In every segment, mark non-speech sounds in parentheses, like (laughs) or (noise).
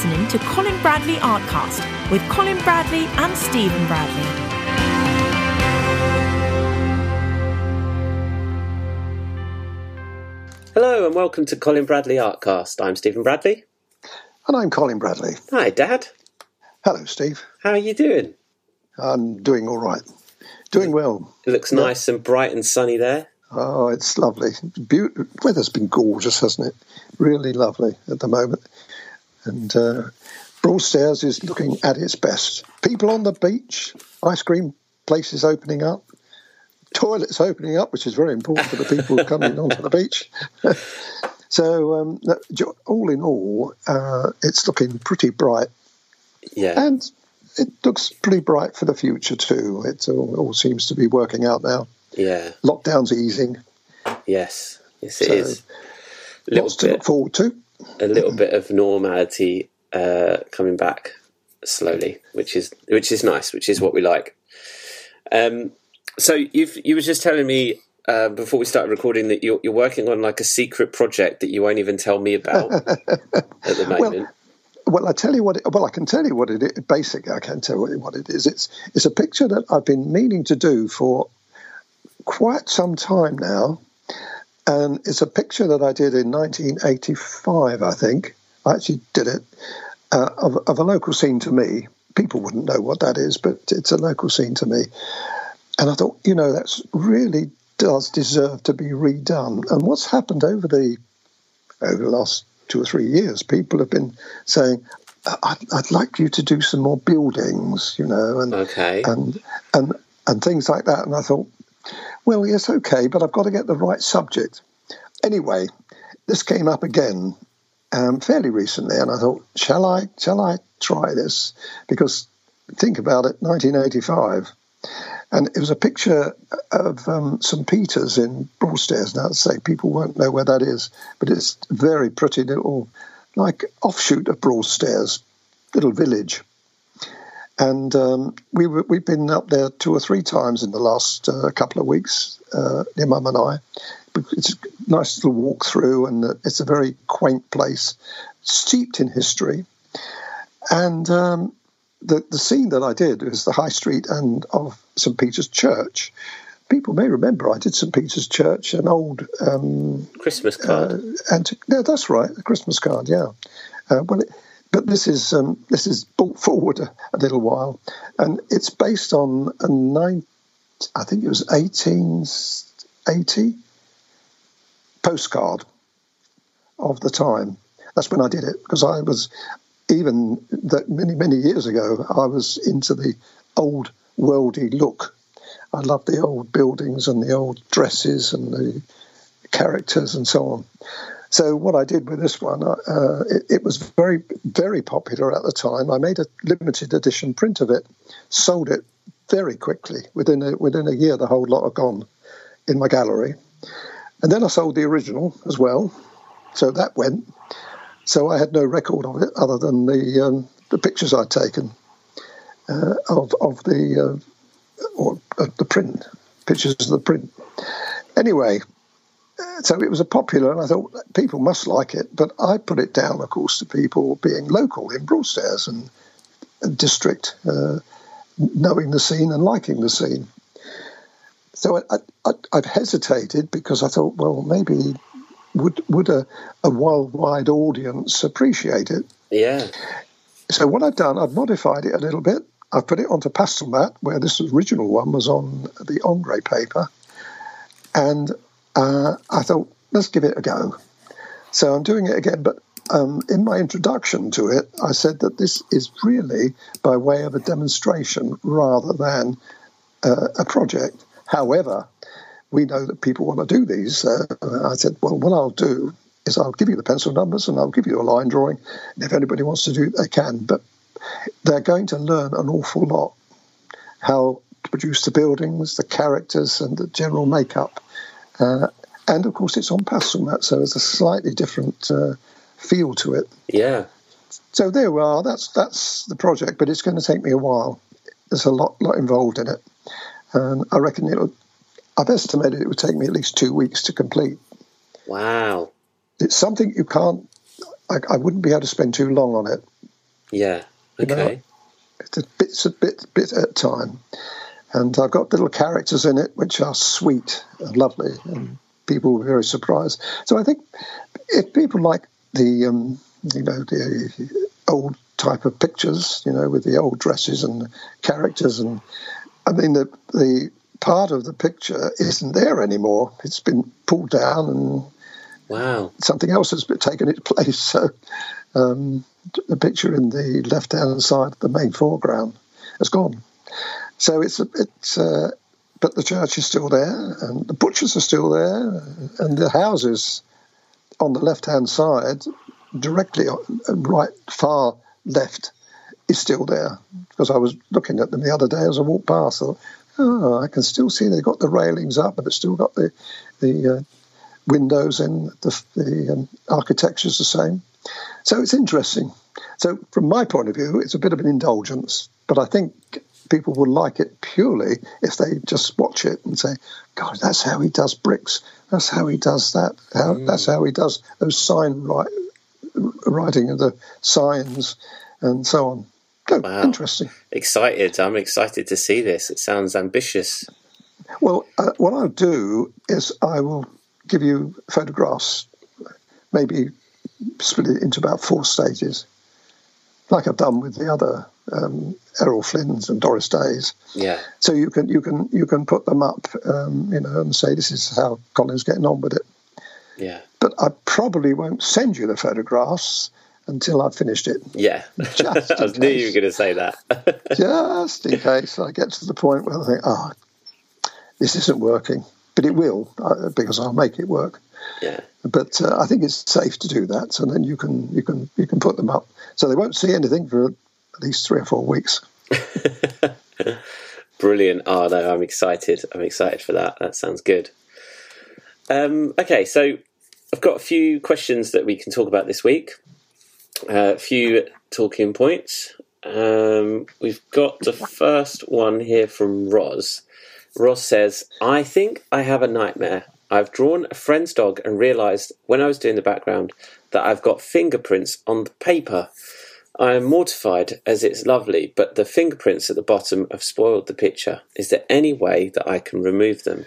listening to Colin Bradley Artcast with Colin Bradley and Stephen Bradley. Hello and welcome to Colin Bradley Artcast. I'm Stephen Bradley. And I'm Colin Bradley. Hi, Dad. Hello, Steve. How are you doing? I'm doing all right. Doing well. It looks yeah. nice and bright and sunny there. Oh, it's lovely. Be- weather's been gorgeous, hasn't it? Really lovely at the moment. And uh, Broadstairs is looking at its best. People on the beach, ice cream places opening up, toilets opening up, which is very important for the people coming onto the beach. (laughs) so, um, all in all, uh, it's looking pretty bright. Yeah. And it looks pretty bright for the future, too. It all, all seems to be working out now. Yeah. Lockdown's easing. Yes. Yes, it so, is. Lots to look forward to. A little bit of normality uh, coming back slowly, which is which is nice, which is what we like. Um, so you've you were just telling me uh, before we started recording that you're, you're working on like a secret project that you won't even tell me about (laughs) at the moment. Well, well, I tell you what. It, well, I can tell you what it is. Basically, I can tell you what it is. It's it's a picture that I've been meaning to do for quite some time now, and it's a picture that I did in 1985. I think I actually did it uh, of, of a local scene to me. People wouldn't know what that is, but it's a local scene to me. And I thought, you know, that's really does deserve to be redone. And what's happened over the over the last two or three years, people have been saying, I'd, I'd like you to do some more buildings, you know, and okay. and and and things like that. And I thought, well, yes, okay, but I've got to get the right subject. Anyway, this came up again um, fairly recently, and I thought, shall I shall I try this? Because think about it, 1985 and it was a picture of um, St Peter's in Broadstairs. Now, to say people won't know where that is, but it's very pretty little, like offshoot of Broadstairs, little village. And um, we were, we've been up there two or three times in the last uh, couple of weeks, uh, your mum and I. It's a nice little walk through, and it's a very quaint place, steeped in history. And um, the, the scene that I did was the High Street and of St Peter's Church. People may remember I did St Peter's Church, an old um, Christmas card. Uh, and yeah, that's right, a Christmas card. Yeah. Uh, well, it, but this is um, this is brought forward a, a, little while, and it's based on a nine, I think it was eighteen eighty postcard of the time. That's when I did it because I was even that many many years ago, I was into the old worldy look. I loved the old buildings and the old dresses and the characters and so on. So what I did with this one, uh, it, it, was very very popular at the time. I made a limited edition print of it, sold it very quickly. Within a, within a year, the whole lot are gone in my gallery, and then I sold the original as well. So that went. So I had no record of it other than the um, the pictures I'd taken uh, of of the uh, or the print pictures of the print. Anyway, so it was a popular, and I thought people must like it. But I put it down, of course, to people being local in Broadstairs and, and district, uh, knowing the scene and liking the scene. So I, I, I've hesitated because I thought, well, maybe would would a, a worldwide audience appreciate it? Yeah. So what I've done, I've modified it a little bit. I've put it onto Pastelmat, where this original one was on the Ingres paper, and uh, I thought let's give it a go. So I'm doing it again, but um, in my introduction to it, I said that this is really by way of a demonstration rather than uh, a project. However, we know that people want to do these. I said, well, what I'll do is I'll give you the pencil numbers and I'll give you a line drawing. And if anybody wants to do it, they can. But they're going to learn an awful lot how to produce the buildings, the characters, and the general makeup. Uh, and of course, it's on Pastelmat, so there's a slightly different uh, feel to it. Yeah. So there we are. That's that's the project, but it's going to take me a while. There's a lot lot involved in it, and I reckon it'll I've estimated it would take me at least two weeks to complete. Wow. It's something you can't, I, I wouldn't be able to spend too long on it Yeah. Okay. It's a bit, a bit, bit at a time, and I've got little characters in it which are sweet and lovely, and people were very surprised. So I think if people like the, um, you know, the old type of pictures, you know, with the old dresses and characters, and I mean the the part of the picture isn't there anymore. It's been pulled down and wow, something else has been taken its place. (laughs) So um, the picture in the left hand side, the main foreground, has gone. So it's it's. Uh, but the church is still there, and the butchers are still there, and the houses on the left hand side, directly right far left, is still there. Because I was looking at them the other day as I walked past. I thought, oh, I can still see they've got the railings up, but it's still got the the uh, windows in. The, the um, architecture's the same. So it's interesting. So from my point of view, it's a bit of an indulgence, but I think people will like it purely if they just watch it and say, "God, that's how he does bricks. That's how he does that. How, mm. That's how he does those sign write, writing of the signs and so on." Wow. Interesting. Excited. I'm excited to see this. It sounds ambitious. Well, uh, what I'll do is I will give you photographs, maybe split it into about four stages, like I've done with the other um, Errol Flynn's and Doris Day's. Yeah. So you can you can you can put them up, um, you know, and say this is how Colin's getting on with it. Yeah. But I probably won't send you the photographs until I've finished it. Yeah. Just (laughs) I knew you were going to say that. (laughs) just in case I get to the point where I think, oh, this isn't working. But it will, uh, because I'll make it work. Yeah. But uh, I think it's safe to do that, and then you can you can you can put them up, so they won't see anything for at least three or four weeks. (laughs) Brilliant! Oh no, I'm excited. I'm excited for that. That sounds good. Um, okay, so I've got a few questions that we can talk about this week. Uh, a few talking points. Um, we've got the first one here from Roz. Ross says, I think I have a nightmare. I've drawn a friend's dog and realised when I was doing the background that I've got fingerprints on the paper. I am mortified as it's lovely, but the fingerprints at the bottom have spoiled the picture. Is there any way that I can remove them?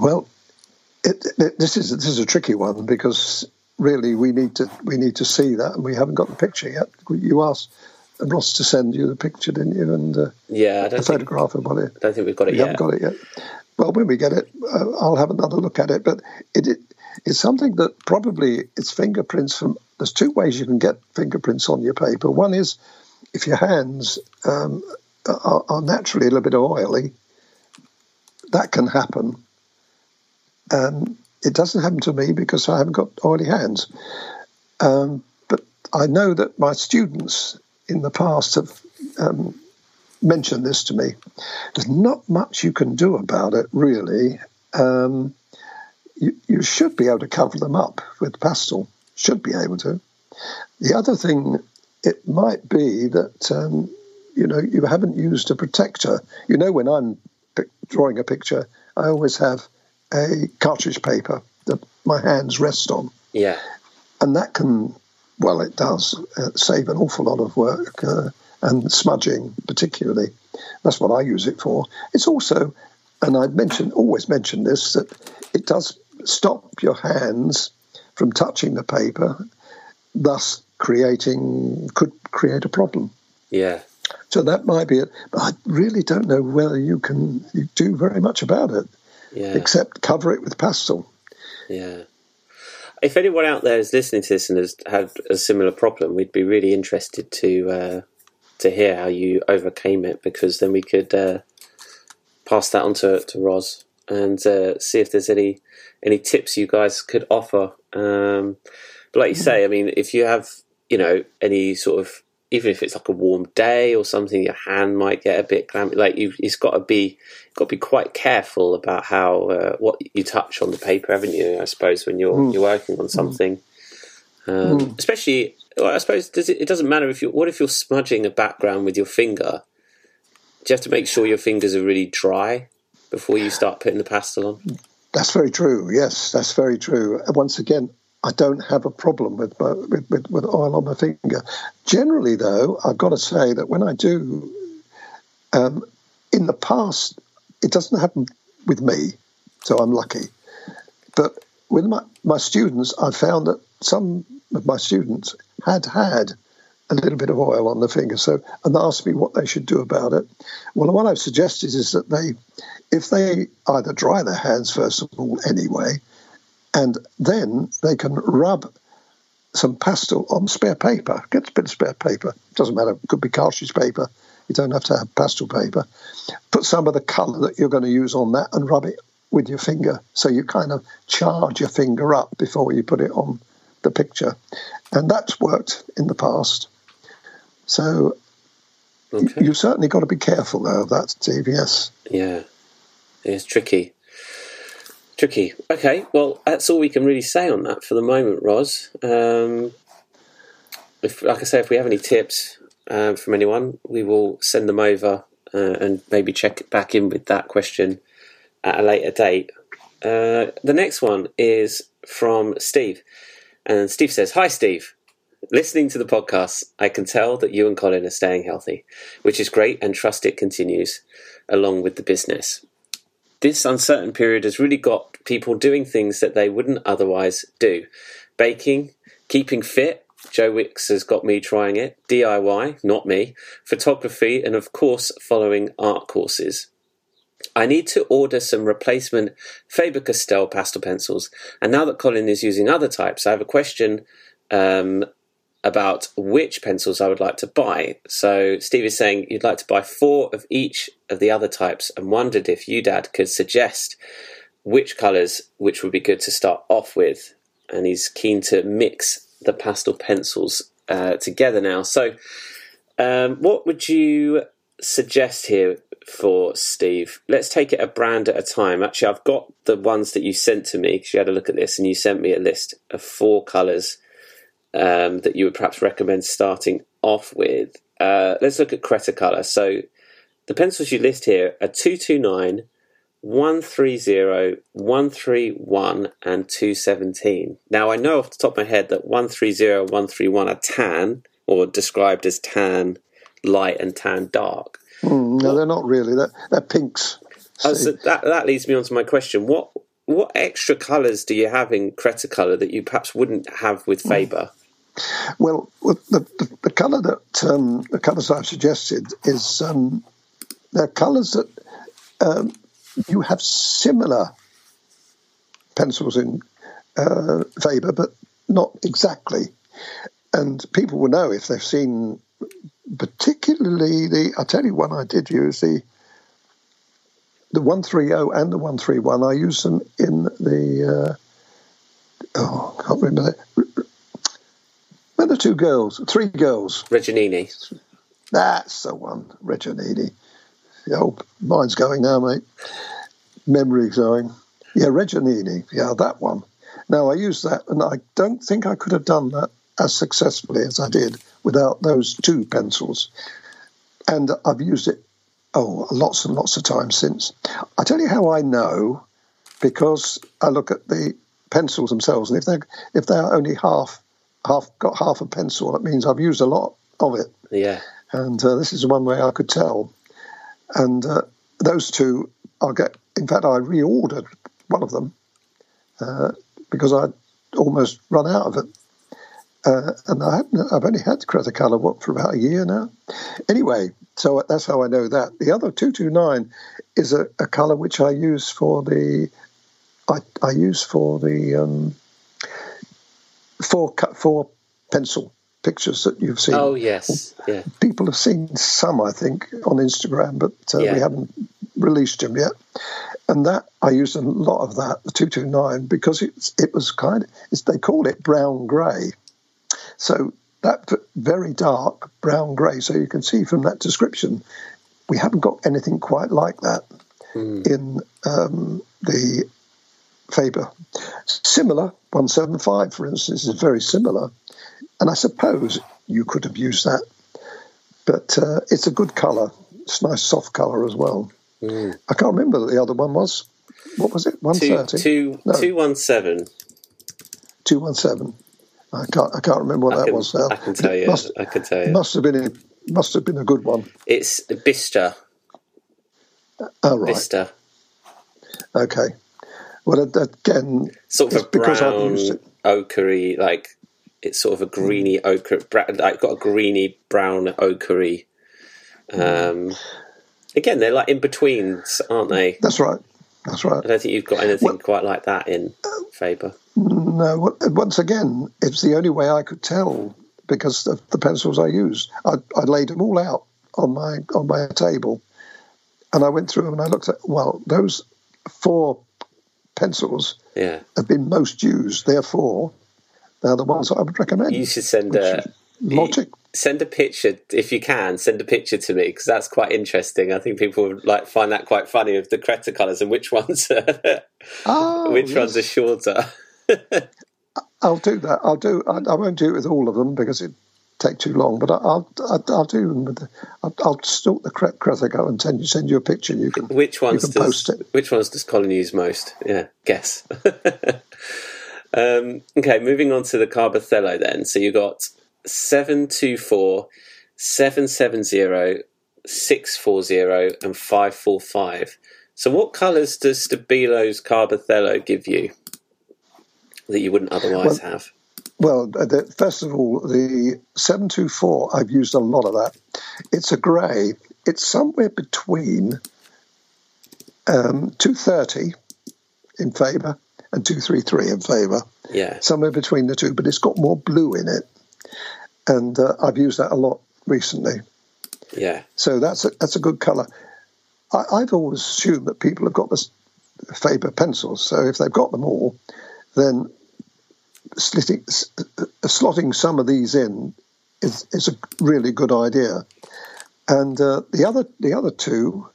Well, it, it, this is this is a tricky one because really we need to we need to see that, and we haven't got the picture yet. You asked Ross to send you the picture, didn't you? And uh, yeah, I don't the photograph of it. I don't think we've got it we yet. haven't got it yet. Well, when we get it, uh, I'll have another look at it. But it, it it's something that probably it's fingerprints from. There's two ways you can get fingerprints on your paper. One is if your hands um, are, are, naturally a little bit oily. That can happen. Um, it doesn't happen to me because I haven't got oily hands. Um, but I know that my students in the past have um, mentioned this to me. There's not much you can do about it, really. Um, you, you, should be able to cover them up with pastel, should be able to. The other thing, it might be that um, you know you haven't used a protector. You know, when I'm drawing a picture, I always have a cartridge paper that my hands rest on. Yeah, and that can well, it does uh, save an awful lot of work uh, and smudging, particularly. That's what I use it for. It's also, and I'd mention, always mention this, that it does stop your hands from touching the paper, thus creating could create a problem. Yeah. So that might be it, but I really don't know whether you can you do very much about it, yeah. except cover it with pastel. Yeah if anyone out there is listening to this and has had a similar problem, we'd be really interested to uh, to hear how you overcame it because then we could uh, pass that on to, to Roz and uh, see if there's any any tips you guys could offer. Um, but like you say, I mean, if you have you know any sort of even if it's like a warm day or something, your hand might get a bit clammy. Like you, it's got to be got to be quite careful about how uh, what you touch on the paper, haven't you? I suppose when you're mm. you're working on something, um, mm. especially. Well, I suppose does it, it doesn't matter if you. What if you're smudging a background with your finger? Do you have to make sure your fingers are really dry before you start putting the pastel on? That's very true. Yes, that's very true. Once again, I don't have a problem with, with, with, oil on my finger. Generally, though, I've got to say that when I do, um, in the past, it doesn't happen with me, so I'm lucky. But with my, my students, I found that some of my students had had a little bit of oil on the finger. So, and they asked me what they should do about it. Well, what I've suggested is that they, if they either dry their hands first of all, anyway, and then they can rub some pastel on spare paper. Get a bit of spare paper. Doesn't matter. It could be cartridge paper. You don't have to have pastel paper. Put some of the colour that you're going to use on that and rub it with your finger. So you kind of charge your finger up before you put it on the picture. And that's worked in the past. So okay. you've certainly got to be careful though of that, Steve. Yes. Yeah, it's tricky. Tricky. Okay, well, that's all we can really say on that for the moment, Ros. Um, if, like I say, if we have any tips um, from anyone, we will send them over uh, and maybe check back in with that question at a later date. Uh, the next one is from Steve, and Steve says, "Hi, Steve. Listening to the podcast, I can tell that you and Colin are staying healthy, which is great and trust it continues along with the business. This uncertain period has really got people doing things that they wouldn't otherwise do. Baking, keeping fit, Joe Wicks has got me trying it, DIY, not me, photography, and of course, following art courses. I need to order some replacement Faber Castell pastel pencils. And now that Colin is using other types, I have a question um, about which pencils I would like to buy. So Steve is saying you'd like to buy four of each of the other types and wondered if you, Dad, could suggest which colours which would be good to start off with. And he's keen to mix the pastel pencils uh, together now. So, um, what would you suggest here for Steve? Let's take it a brand at a time. Actually, I've got the ones that you sent to me because you had a look at this and you sent me a list of four colours um, that you would perhaps recommend starting off with. Uh, let's look at Cretacolor. So the pencils you list here are 229, 130, 131, and 217. Now I know off the top of my head that 130, 131 are tan, or described as tan light and tan dark. Mm, no, they're not really. They're, they're pinks. Oh, so that, that leads me on to my question. What what extra colours do you have in Cretacolor that you perhaps wouldn't have with hmm. Faber? Well, the, the, the colour that um, the colours I've suggested is um, they're colours that um, you have similar pencils in uh, Faber, but not exactly. And people will know if they've seen, particularly the. I'll tell you, one I did use the the 130 and the 131. I use them in the. Uh, oh, I can't remember. that. Where the two girls? Three girls. Reginini. That's the one, Reginini. Oh, mine's going now, mate. Memory's going. Yeah, Reginini. Yeah, that one. Now, I use that, and I don't think I could have done that as successfully as I did without those two pencils. And I've used it, oh, lots and lots of times since. I tell you how I know, because I look at the pencils themselves, and if they're, if they're only half half got half a pencil. That means I've used a lot of it. Yeah. And uh, this is one way I could tell. And uh, those two, I'll get. In fact, I reordered one of them uh, because I'd almost run out of it. Uh, and I haven't, I've only had Cretacolor what for about a year now. Anyway, so that's how I know that. The other two two nine is a, a color which I use for the I, I use for the um, four cut four pencil pictures that you've seen. Oh yes, yeah. People have seen some, I think, on Instagram, but uh, yeah. we haven't released them yet. And that I used a lot of that, the two two nine, because it's it was kind of they call it brown grey. So that very dark brown grey. So you can see from that description, we haven't got anything quite like that mm. in um, the Faber. Similar, 175, for instance, is very similar. And I suppose you could have used that. But uh, it's a good colour. It's a nice soft colour as well. Mm. I can't remember what the other one was. What was it? 130? Two, two, no. 217. two one seven. I can't I can't remember what I that can, was now. I can tell you. Must, I can tell you. must have been a, must have been a good one. It's Bistre. Oh uh, right, Bistre. okay. Well, again, Sort of a brown, ochery, like it's sort of a greeny hmm. ochre, bra- like got a greeny brown ochery. Hmm. Um, again, they're like in betweens, aren't they? that's right. That's right. I don't think you've got anything Well- quite like that in uh, Faber. No, once again, it's the only way I could tell because of the pencils I used. I, I laid them all out on my on my table, and I went through them and I looked at well, those four pencils Yeah, have been most used. Therefore, they're the ones I would recommend. you should send a Logic. send a picture if you can. Send a picture to me because that's quite interesting. I think people would like find that quite funny of the Cretacolors and which ones (laughs) Oh, which yes. ones are shorter. I'll do that. I'll do. I, I won't do it with all of them because it'd take too long. But I- I'll I'll, I'll do them. With the, I'll, I'll stalk the Cre- Cretico and send you send you a picture. You can Which ones can does post it. which ones does Colin use most? Yeah, guess. (laughs) um, okay, moving on to the Carbothello then. So you got 724, 770, 640 and 545. So what colours does Stabilo's Carbothello give you that you wouldn't otherwise Well- have? Well, uh, the, first of all, the 724, I've used a lot of that. It's a grey. It's somewhere between um, 230 in Faber and 233 in Faber, Yeah, somewhere between the two, but it's got more blue in it. And uh, I've used that a lot recently. yeah, So that's a, that's a good colour. I, I've always assumed that people have got the Faber pencils, so if they've got them all, then slitting, uh, slotting some of these in is, is a really good idea. And uh, the other the other two,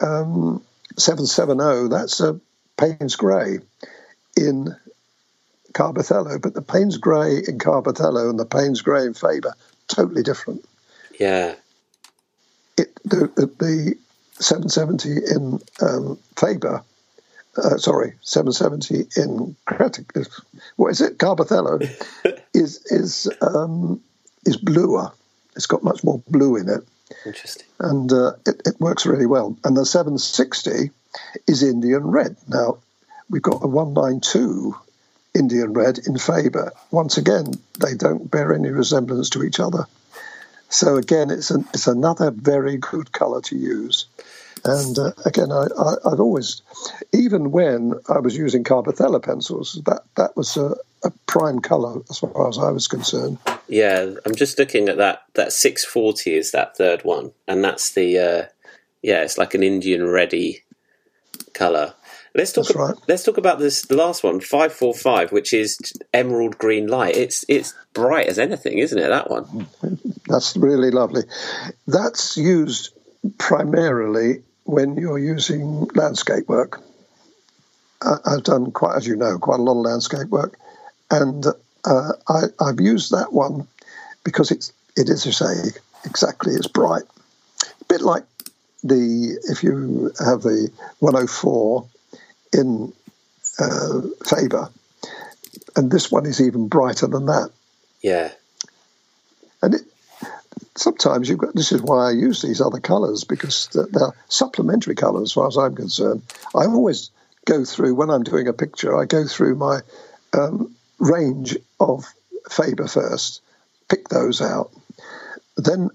um, seven seven zero, that's a Payne's Grey in Carbothello, but the Payne's Grey in Carbothello and the Payne's Grey in Faber totally different yeah, it, the, the, the 770 in um, Faber, uh, sorry, 770 in Cretic, what is it, Carbothello, (laughs) is is um, is bluer. It's got much more blue in it, interesting. and uh, it, it works really well. And the 760 is Indian red. Now we've got a 192 Indian red in Faber. Once again, they don't bear any resemblance to each other. So again, it's an, it's another very good colour to use. And uh, again, I, I've always, even when I was using Carbothello pencils, that that was a, a prime colour as far as I was concerned. Yeah, I'm just looking at that. That 640 is that third one, and that's the uh, yeah, it's like an Indian ready color. Let's talk. That's right. Let's talk about this. The last one, 545, which is emerald green light. It's it's bright as anything, isn't it? That one. That's really lovely. That's used primarily when you're using landscape work. I've done quite, as you know, quite a lot of landscape work, and uh, I, I've used that one because it's it is, you say, exactly as bright. A bit like the if you have the 104 in uh, Faber, and this one is even brighter than that. Yeah, And it, sometimes you've got this is why I use these other colours because they're, supplementary colours as far as I'm concerned. I always go through when I'm doing a picture. I go through my um, range of Faber first, pick those out, then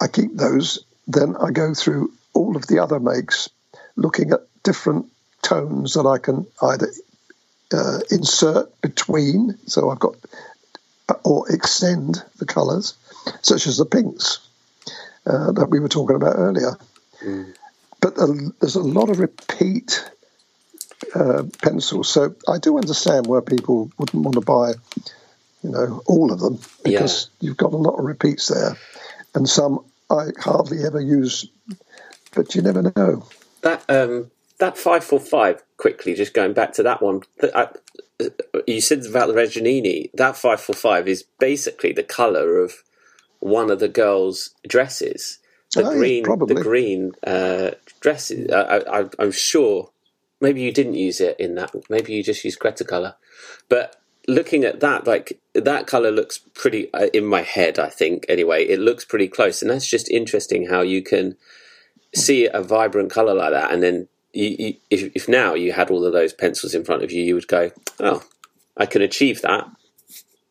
I keep those. Then I go through all of the other makes, looking at different tones that I can either uh, insert between. So I've got or extend the colours, such as the pinks uh, that we were talking about earlier. But uh, there's a lot of repeat uh, pencils, so I do understand why people wouldn't want to buy, you know, all of them because you've got a lot of repeats there, and some I hardly ever use, but you never know. that um that 545. Quickly, just going back to that one. th- I, you said about the Reginini. That 545 is basically the color of one of the girls' dresses. The Oh, green, probably. the green uh, dresses. I, I, I'm sure. Maybe you didn't use it in that. Maybe you just used Cretacolor. But looking at that, like that color looks pretty uh, in my head. I think anyway, it looks pretty close, and that's just interesting how you can see a vibrant color like that, and then you, you, if, if now you had all of those pencils in front of you, you would go, "Oh, I can achieve that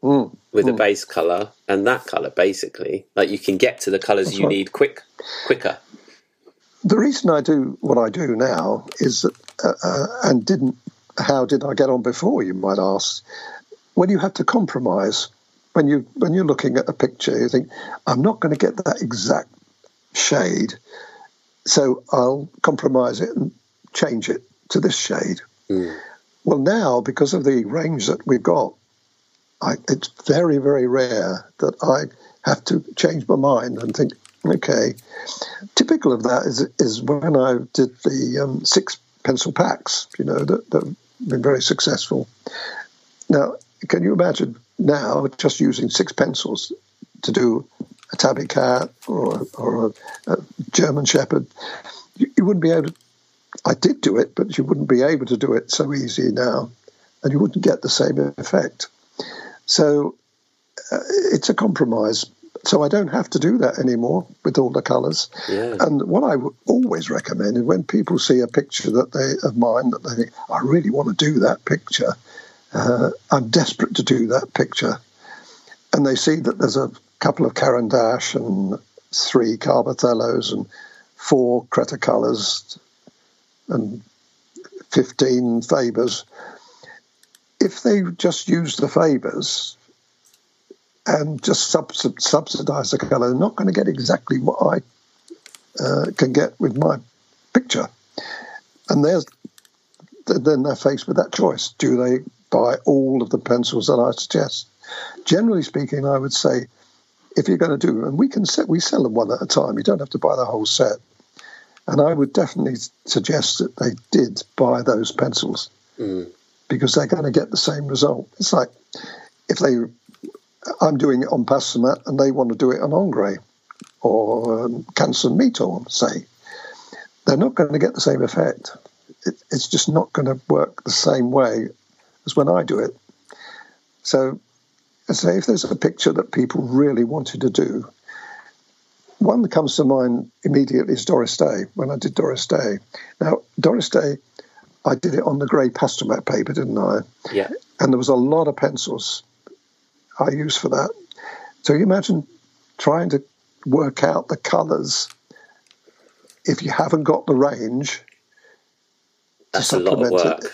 Mm. With a base color and that color." Basically, like you can get to the colors you right. need quick, quicker. The reason I do what I do now is, that, uh, uh, and didn't, how did I get on before? You might ask. When you have to compromise, when you when you're looking at a picture, you think, I'm not going to get that exact shade, so I'll compromise it and change it to this shade. Well, now because of the range that we've got, I, it's very very rare that I have to change my mind and think, okay. Typical of that is is when I did the um, six pencil packs, you know, that that have been very successful. Now, can you imagine now just using six pencils to do a tabby cat or, or a, a German Shepherd? You, you wouldn't be able to. I did do it, but you wouldn't be able to do it so easy now, and you wouldn't get the same effect. So uh, it's a compromise. So I don't have to do that anymore with all the colours. Yeah. And what I would always recommend is when people see a picture that they of mine that they think, I really want to do that picture. Uh, I'm desperate to do that picture, and they see that there's a couple of Caran d'Ache and three Carbothellos and four Cretacolors and 15 Fabers. If they just use the Fabers and just subs- subsidize the colour, they're not going to get exactly what I uh, can get with my picture. And there's then they're faced with that choice. Do they buy all of the pencils that I suggest? Generally speaking, I would say if you're going to do, and we can set, we sell them one at a time. You don't have to buy the whole set. And I would definitely suggest that they did buy those pencils because they're going to get the same result. It's like if they, I'm doing it on Pastelmat and they want to do it on Ingres or um, Canson Mi-Teintes, say, they're not going to get the same effect. It, it's just not going to work the same way as when I do it. So, I say if there's a picture that people really wanted to do, one that comes to mind immediately is Doris Day, when I did Doris Day. Now, Doris Day, I did it on the grey Pastelmat paper, didn't I? Yeah. And there was a lot of pencils I used for that. So you imagine trying to work out the colours if you haven't got the range. That's a lot of supplement work.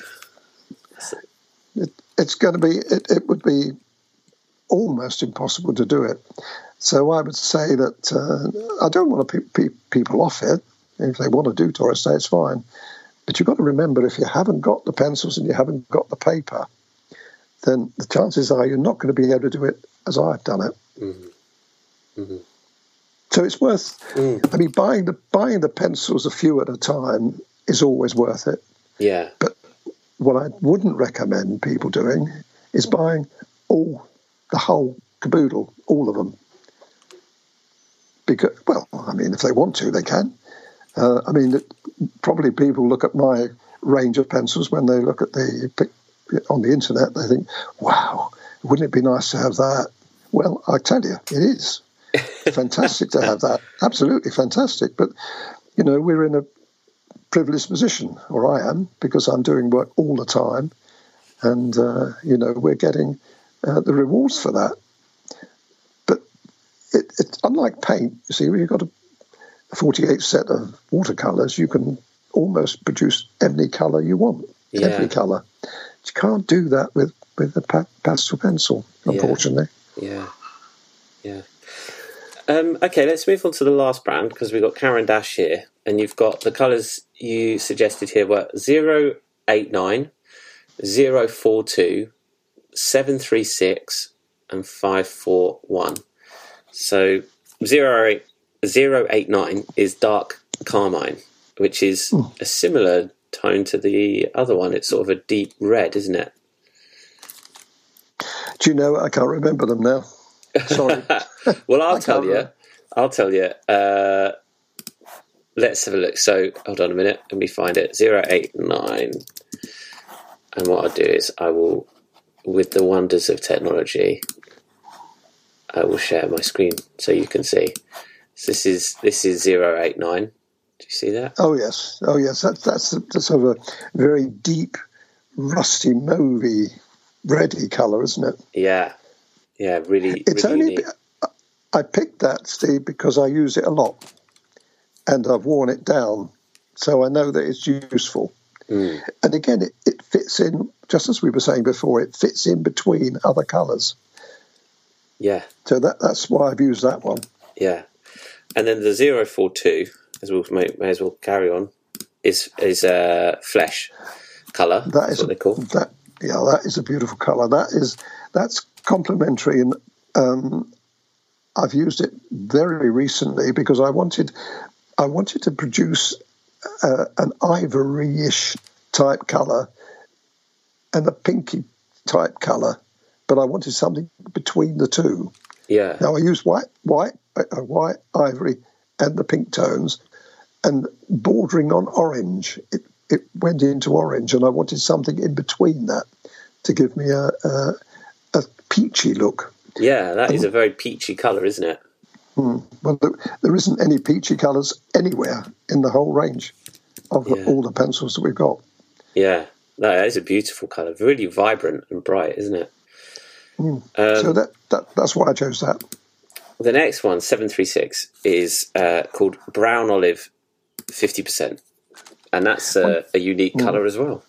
It, it's going to be, it, it would be almost impossible to do it. So I would say that uh, I don't want to pe- pe- people off it. If they want to do Doris Day, it's fine. But you've got to remember if you haven't got the pencils and you haven't got the paper, then the chances are you're not going to be able to do it as I've done it. Mm-hmm. Mm-hmm. So it's worth. Mm. I mean, buying the buying the pencils a few at a time is always worth it. Yeah. But what I wouldn't recommend people doing is buying all the whole caboodle, all of them. Because, well, I mean, if they want to, they can. Uh, I mean, it, probably people look at my range of pencils when they look at the pic- on the internet. They think, "Wow, wouldn't it be nice to have that?" Well, I tell you, it is (laughs) fantastic to have that. Absolutely fantastic. But you know, we're in a privileged position, or I am, because I'm doing work all the time, and uh, you know, we're getting uh, the rewards for that. But it, it's unlike paint. You see, you've got a 48 set of watercolors, you can almost produce any color you want, Yeah. every color. You can't do that with with a pa- pastel pencil, unfortunately. Yeah, yeah. Um, okay, let's move on to the last brand because we've got Caran d'Ache here, and you've got the colours you suggested here were 089, 042, 736, and 541. So 08, 089 is dark carmine, which is a similar tone to the other one. It's sort of a deep red, isn't it? Do you know? I can't remember them now. Sorry. (laughs) well, I'll tell you. remember. I'll tell you. Uh, let's have a look. So, hold on a minute. Let me find it. Zero eight nine. And what I'll do is I will with the wonders of technology, I will share my screen so you can see. So this is this is 089. Do you see that? Oh yes, oh yes. That's that's the, sort of a very deep, rusty mauvey, reddy colour, isn't it? Yeah, yeah. Really, It's really only. I picked that, Steve, because I use it a lot, and I've worn it down, so I know that it's useful. Mm. And again, it, it fits in, just as we were saying before, it fits in between other colours. Yeah, So that, that's why I've used that one. yeah. And then the 042, as we may, may as well carry on, is is uh, flesh colour. That That's is what they call. that. Yeah, that is a beautiful colour. That is that's complementary, and um, I've used it very recently because I wanted I wanted to produce uh, an ivory-ish type colour and a pinky type colour, but I wanted something between the two. Yeah, Now I use white, white, white, ivory, and the pink tones, and bordering on orange. It it went into orange, and I wanted something in between that to give me a a, a peachy look. yeah. That is a very peachy colour, isn't it? Well, there, there isn't any peachy colours anywhere in the whole range of Yeah. all the pencils that we've got. Yeah, that is a beautiful colour. Really vibrant and bright, isn't it? Um, so that, that that's why I chose that. The next one, 736, is uh, called Brown Olive 50%. And that's uh, a unique colour as well.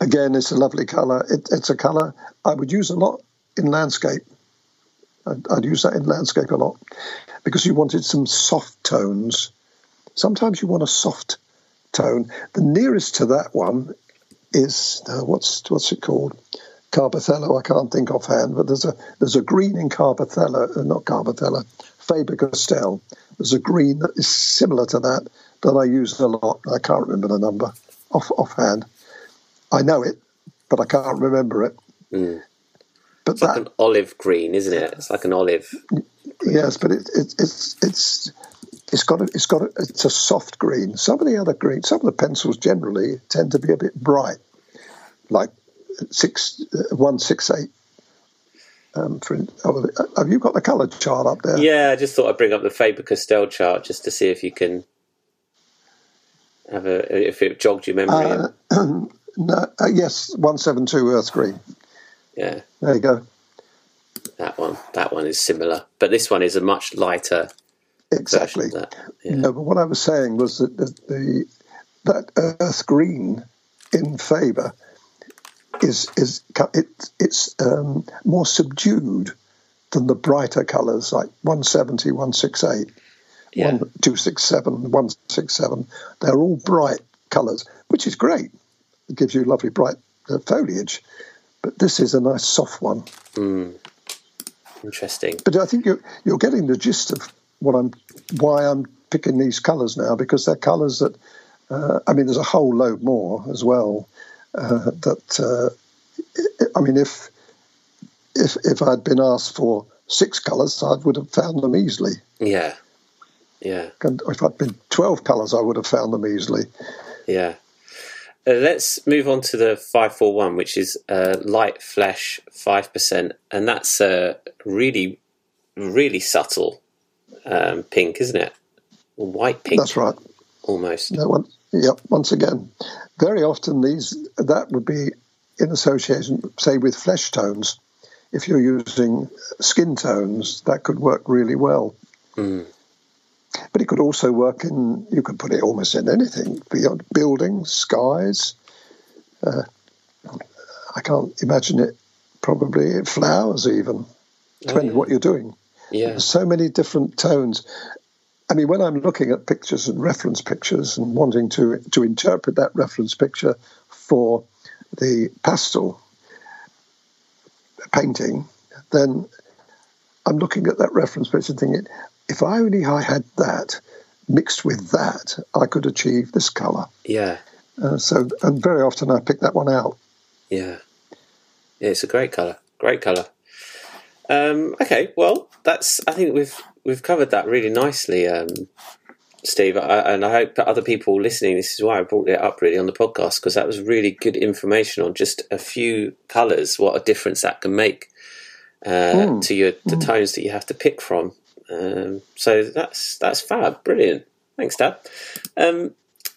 Again, it's a lovely colour. It, it's a colour I would use a lot in landscape. I'd, I'd use that in landscape a lot because you wanted some soft tones. Sometimes you want a soft tone. The nearest to that one is uh, what's what's it called? Carbothello. I can't think offhand, but there's a there's a green in Carbothello, uh, not Carbothello, Faber Castell. There's a green that is similar to that that I use a lot. I can't remember the number off offhand. I know it, but I can't remember it. Mm. But It's like that an olive green, isn't it? It's like an olive. Yes, but it, it, it's it's it's got a, it's got a, it's a soft green. Some of the other greens, some of the pencils generally tend to be a bit bright, like six uh, one six eight. Um, for, oh, have you got the colour chart up there? Yeah, I just thought I'd bring up the Faber Castell chart just to see if you can have a, if it jogged your memory. Uh, (clears throat) no, uh, yes, one seven two Earth Green. yeah, There you go. that one. That one is similar. But this one is a much lighter Exactly. Yeah. No, but what I was saying was that the, the that Earth Green in Faber is is it, it's um, more subdued than the brighter colours like 170, 168, Yeah. 1267, 167. They're all bright colours, which is great. It gives you lovely bright uh, foliage. But this is a nice soft one. Interesting. But I think you're you're getting the gist of what I'm why I'm picking these colours now because they're colours that uh, I mean there's a whole load more as well uh, that uh, I mean if if if I'd been asked for six colours I would have found them easily Yeah. Yeah. and if I'd been twelve colours I would have found them easily Yeah. Uh, let's move on to the 541, which is uh, light flesh 5%. And that's uh, really, really subtle um, pink, isn't it? White pink, that's right almost. no one yep once again very often these that would be in association say with flesh tones if you're using skin tones that could work really well Mm. But it could also work in, you could put it almost in anything beyond buildings, skies. Uh, I can't imagine it, probably flowers even, depending yeah. on what you're doing. Yeah. There's so many different tones. I mean, when I'm looking at pictures and reference pictures and wanting to, to interpret that reference picture for the pastel painting, then I'm looking at that reference picture and thinking, if I only I had that mixed with that, I could achieve this colour. Yeah. Uh, so, and very often I pick that one out. Yeah. Yeah, it's a great colour. Great colour. Um, okay, well, that's. I think we've we've covered that really nicely. Um, Steve, I, and I hope that other people listening. This is why I brought it up really on the podcast because that was really good information on just a few colours. What a difference that can make uh, mm. to your the mm. tones that you have to pick from. Um, so that's that's fab, brilliant. Thanks, Dad. Um,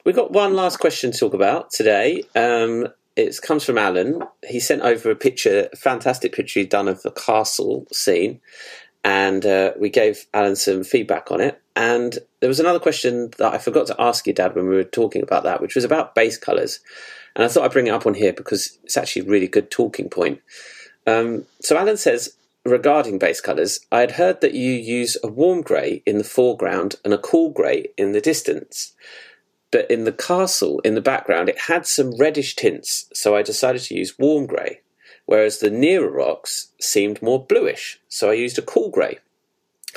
we've got one last question to talk about today. Um, it comes from Alan. He sent over a picture, a fantastic picture he'd done of the castle scene, and uh, we gave Alan some feedback on it. And there was another question that I forgot to ask you, Dad, when we were talking about that, which was about base colours. And I thought I'd bring it up on here because it's actually a really good talking point. Um, so Alan says, regarding base colours, I had heard that you use a warm grey in the foreground and a cool grey in the distance. But in the castle, in the background, it had some reddish tints, so I decided to use warm grey, whereas the nearer rocks seemed more bluish, so I used a cool grey.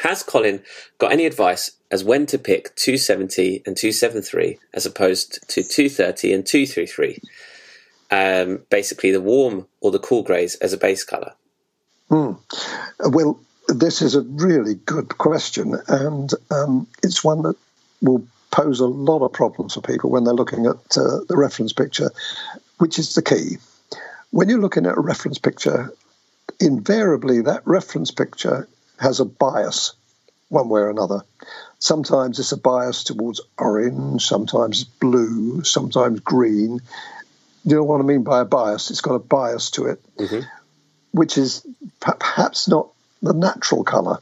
Has Colin got any advice as when to pick 270 and 273 as opposed to 230 and 233? Um, basically, the warm or the cool greys as a base colour. Mm. Well, this is a really good question, and um, it's one that will pose a lot of problems for people when they're looking at uh, the reference picture, which is the key. When you're looking at a reference picture, invariably that reference picture has a bias one way or another. Sometimes it's a bias towards orange, sometimes blue, sometimes green. You know what I mean by a bias? It's got a bias to it, mm-hmm. which is perhaps not the natural colour.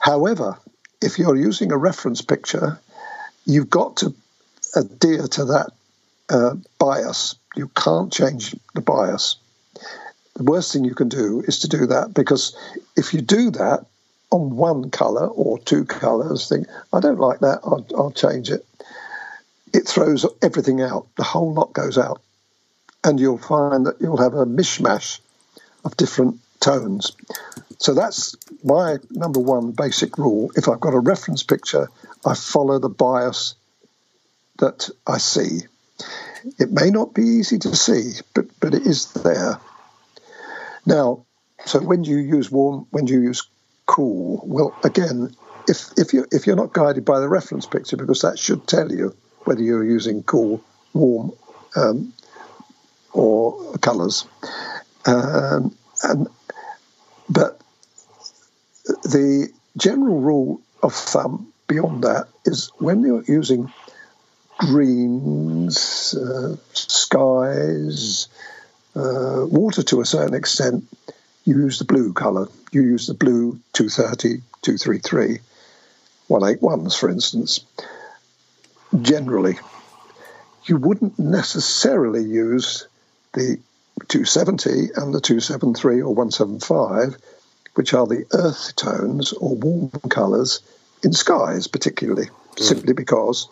However, if you're using a reference picture, you've got to adhere to that uh, bias. You can't change the bias the worst thing you can do is to do that because if you do that on one colour or two colours, think, I don't like that, I'll, I'll change it. It throws everything out, the whole lot goes out. And you'll find that you'll have a mishmash of different tones. So that's my number one basic rule. If I've got a reference picture, I follow the bias that I see. It may not be easy to see, but, but it is there. Now, so when do you use warm, when do you use cool, well, again, if if you if you're not guided by the reference picture, because that should tell you whether you're using cool, warm, um, or colours, um, and but the general rule of thumb beyond that is when you're using greens, uh, skies, uh, water to a certain extent, you use the blue colour. You use the blue 230, 233, 181s, for instance. Generally, you wouldn't necessarily use the 270 and the 273 or 175, which are the earth tones or warm colours in skies, particularly, mm. simply because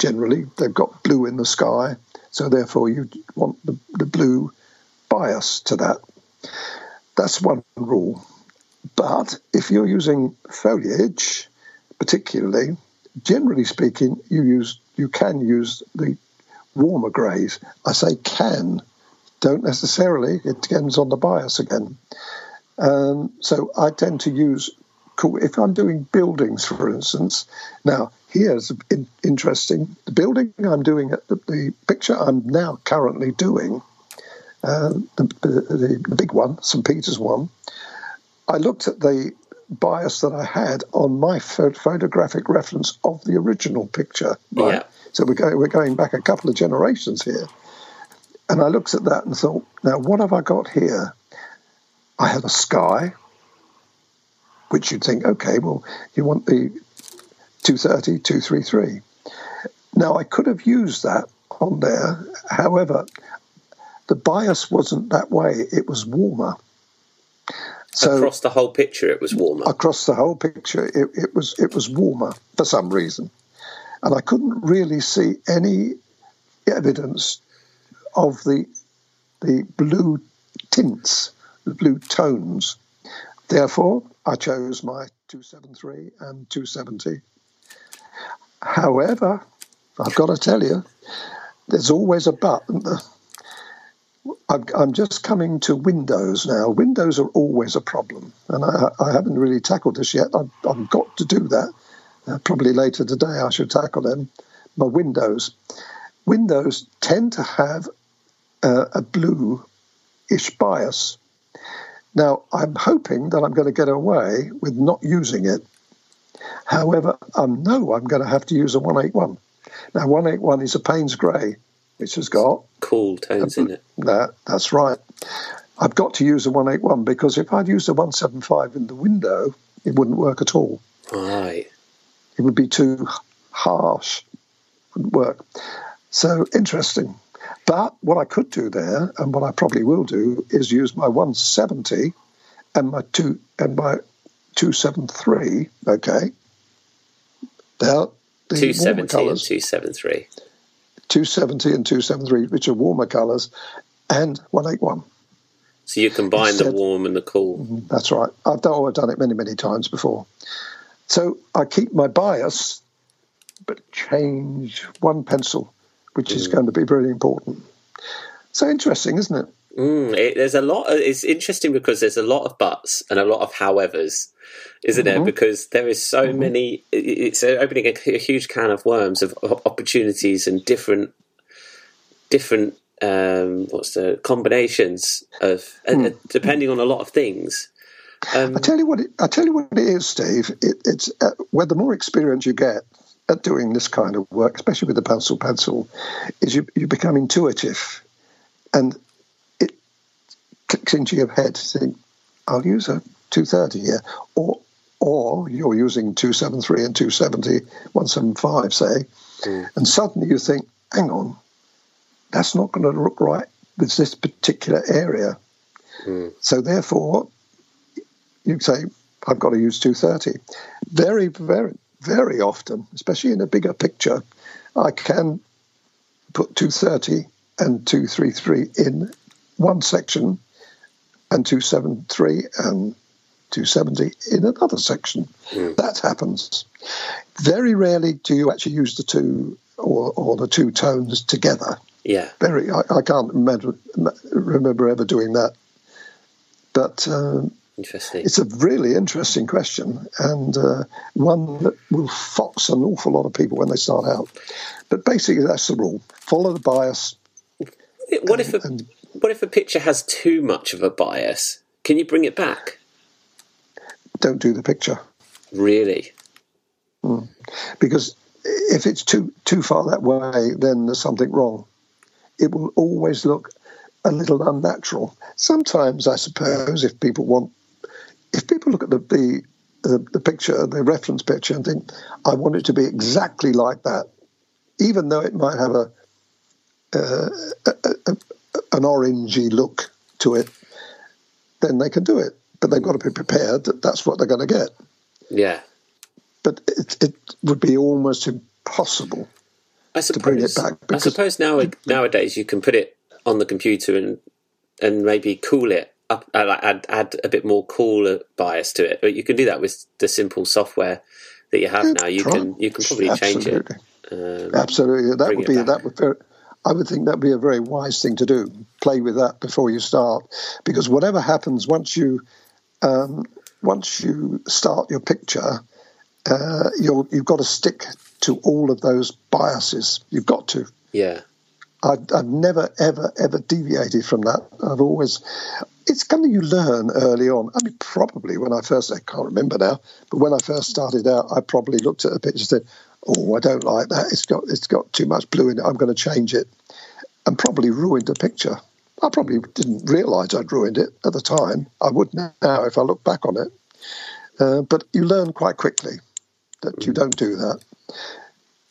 generally they've got blue in the sky so therefore, you want the, the blue bias to that. That's one rule. But if you're using foliage, particularly, generally speaking, you use you can use the warmer greys. I say can, don't necessarily. It depends on the bias again. Um, so I tend to use if I'm doing buildings, for instance. Now here's in, interesting. The building I'm doing, the, the picture I'm now currently doing, uh, the, the, the, big one, St. Peter's one, I looked at the bias that I had on my photographic reference of the original picture. Right? Yeah. So we're going, we're going back a couple of generations here. And I looked at that and thought, now what have I got here? I have a sky, which you'd think, okay, well, you want the 230, 233. Now, I could have used that on there. However, the bias wasn't that way. It was warmer. So across the whole picture, it was warmer. Across the whole picture, it, it was it was warmer for some reason, and I couldn't really see any evidence of the the blue tints, the blue tones. Therefore, I chose my 273 and 270 However, I've got to tell you, there's always a but. I'm just coming to Windows now. Windows are always a problem, and I, I haven't really tackled this yet. I've, I've, got to do that uh, probably later today I should tackle them. My windows. Windows tend to have uh, a blue-ish bias. Now, I'm hoping that I'm going to get away with not using it. However, um, I know I'm going to have to use a 181. Now, 181 is a Payne's Grey, which has got Cool tones in it. that. That's right. I've got to use a 181 because if I'd used a 175 in the window, it wouldn't work at all. Right. It would be too harsh. Wouldn't work. So interesting. But what I could do there, and what I probably will do, is use my 170 and my two and my 273. Okay. They're the warmer 270 and colours. 273. 270 and 273, which are warmer colours, and 181. So you combine the warm and the cool. Mm-hmm, that's right. I've done, oh, I've done it many, many times before. So I keep my bias, but change one pencil, which is mm. going to be very important. So interesting, isn't it? Mm, it, there's a lot. Of, it's interesting because there's a lot of buts and a lot of howevers, isn't Mm-hmm. there? Because there is so many. It's opening a, a huge can of worms of opportunities and different, different. Um, what's the combinations of and, uh, depending on a lot of things. Um, I tell you what. It, I tell you what it is, Steve. It, it's uh, where the more experience you get at doing this kind of work, especially with the pencil pencil, is you you become intuitive, and clicks into your head. Think, I'll use a two thirty here, or or you're using two seven three and 270, 175, say, mm. and suddenly you think, hang on, that's not going to look right with this particular area. Mm. So therefore, you say, I've got to use 230. Very, very, very often, especially in a bigger picture, I can put 230 and 233 in one section and 273 and 270 in another section. That happens. Very rarely do you actually use the two or, or the two tones together. yeah, Very, I, I can't remember, remember ever doing that. But um, interesting. it's a really interesting question and uh, one that will fox an awful lot of people when they start out. But basically, that's the rule: follow the bias. What if a and- what if a picture has too much of a bias? Can you bring it back? Don't do the picture Really? because if it's too too far that way, then there's something wrong. It will always look a little unnatural. Sometimes, I suppose, if people want, if people look at the the, the, the picture, the reference picture, and think, I want it to be exactly like that, even though it might have a, uh, a, a, a an orangey look to it, then they can do it. But they've got to be prepared that that's what they're going to get. Yeah. But it, it would be almost impossible I to bring it suppose. back I suppose now nowadays you can put it on the computer and and maybe cool it up, uh, add add a bit more cooler bias to it. But you can do that with the simple software that you have now. You Try- can you can probably change it. Absolutely. Um, Absolutely, that would be that would be. I would think that would be a very wise thing to do. Play with that before you start, because whatever happens once you um, once you start your picture, uh, you'll, you've got to stick to all of those biases. You've got to. yeah. I've, I've never, ever, ever deviated from that. I've always, it's something you learn early on. I mean, probably when I first, I can't remember now, but when I first started out, I probably looked at a picture and said, "Oh, I don't like that. It's got, it's got too much blue in it. I'm going to change it," and probably ruined the picture. I probably didn't realise I'd ruined it at the time. I would now if I look back on it. Uh, but you learn quite quickly that you don't do that.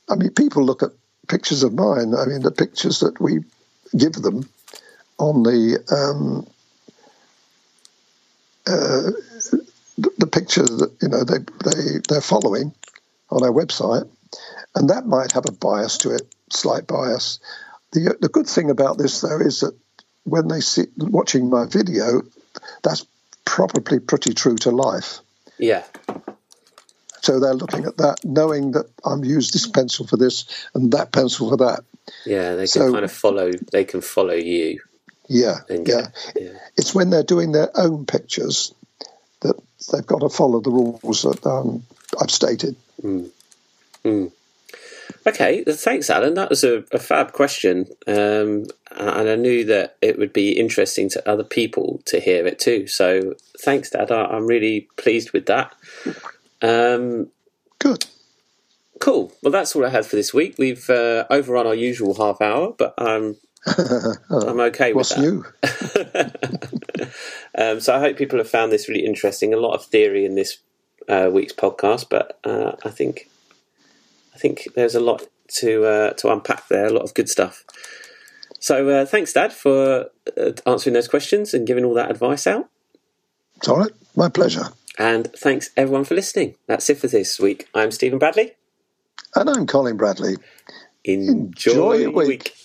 I mean, people look at pictures of mine. I mean, the pictures that we give them on the um, uh, the, pictures that you know they they they're following on our website, and that might have a bias to it, slight bias. The the good thing about this though is that when they see watching my video, that's probably pretty true to life. Yeah. So they're looking at that, knowing that I'm used this pencil for this and that pencil for that. Yeah. They can So- kind of follow. They can follow you. Yeah, And yeah. yeah. It's when they're doing their own pictures that they've got to follow the rules that um, I've stated. Okay, thanks, Alan. That was a, a fab question, um, and I knew that it would be interesting to other people to hear it too. So, thanks, Dad. I, I'm really pleased with that. Um, Good. cool. Well, that's all I had for this week. We've uh, overrun our usual half hour, but I'm (laughs) I'm okay with What's that. new? (laughs) (laughs) Um, so I hope people have found this really interesting. A lot of theory in this uh, week's podcast, but uh, I think I think there's a lot to uh, to unpack there. A lot of good stuff. So uh, thanks, Dad, for uh, answering those questions and giving all that advice out. It's all right. My pleasure. And thanks everyone for listening. That's it for this week. I'm Stephen Bradley. And I'm Colin Bradley. Enjoy, Enjoy your week. week.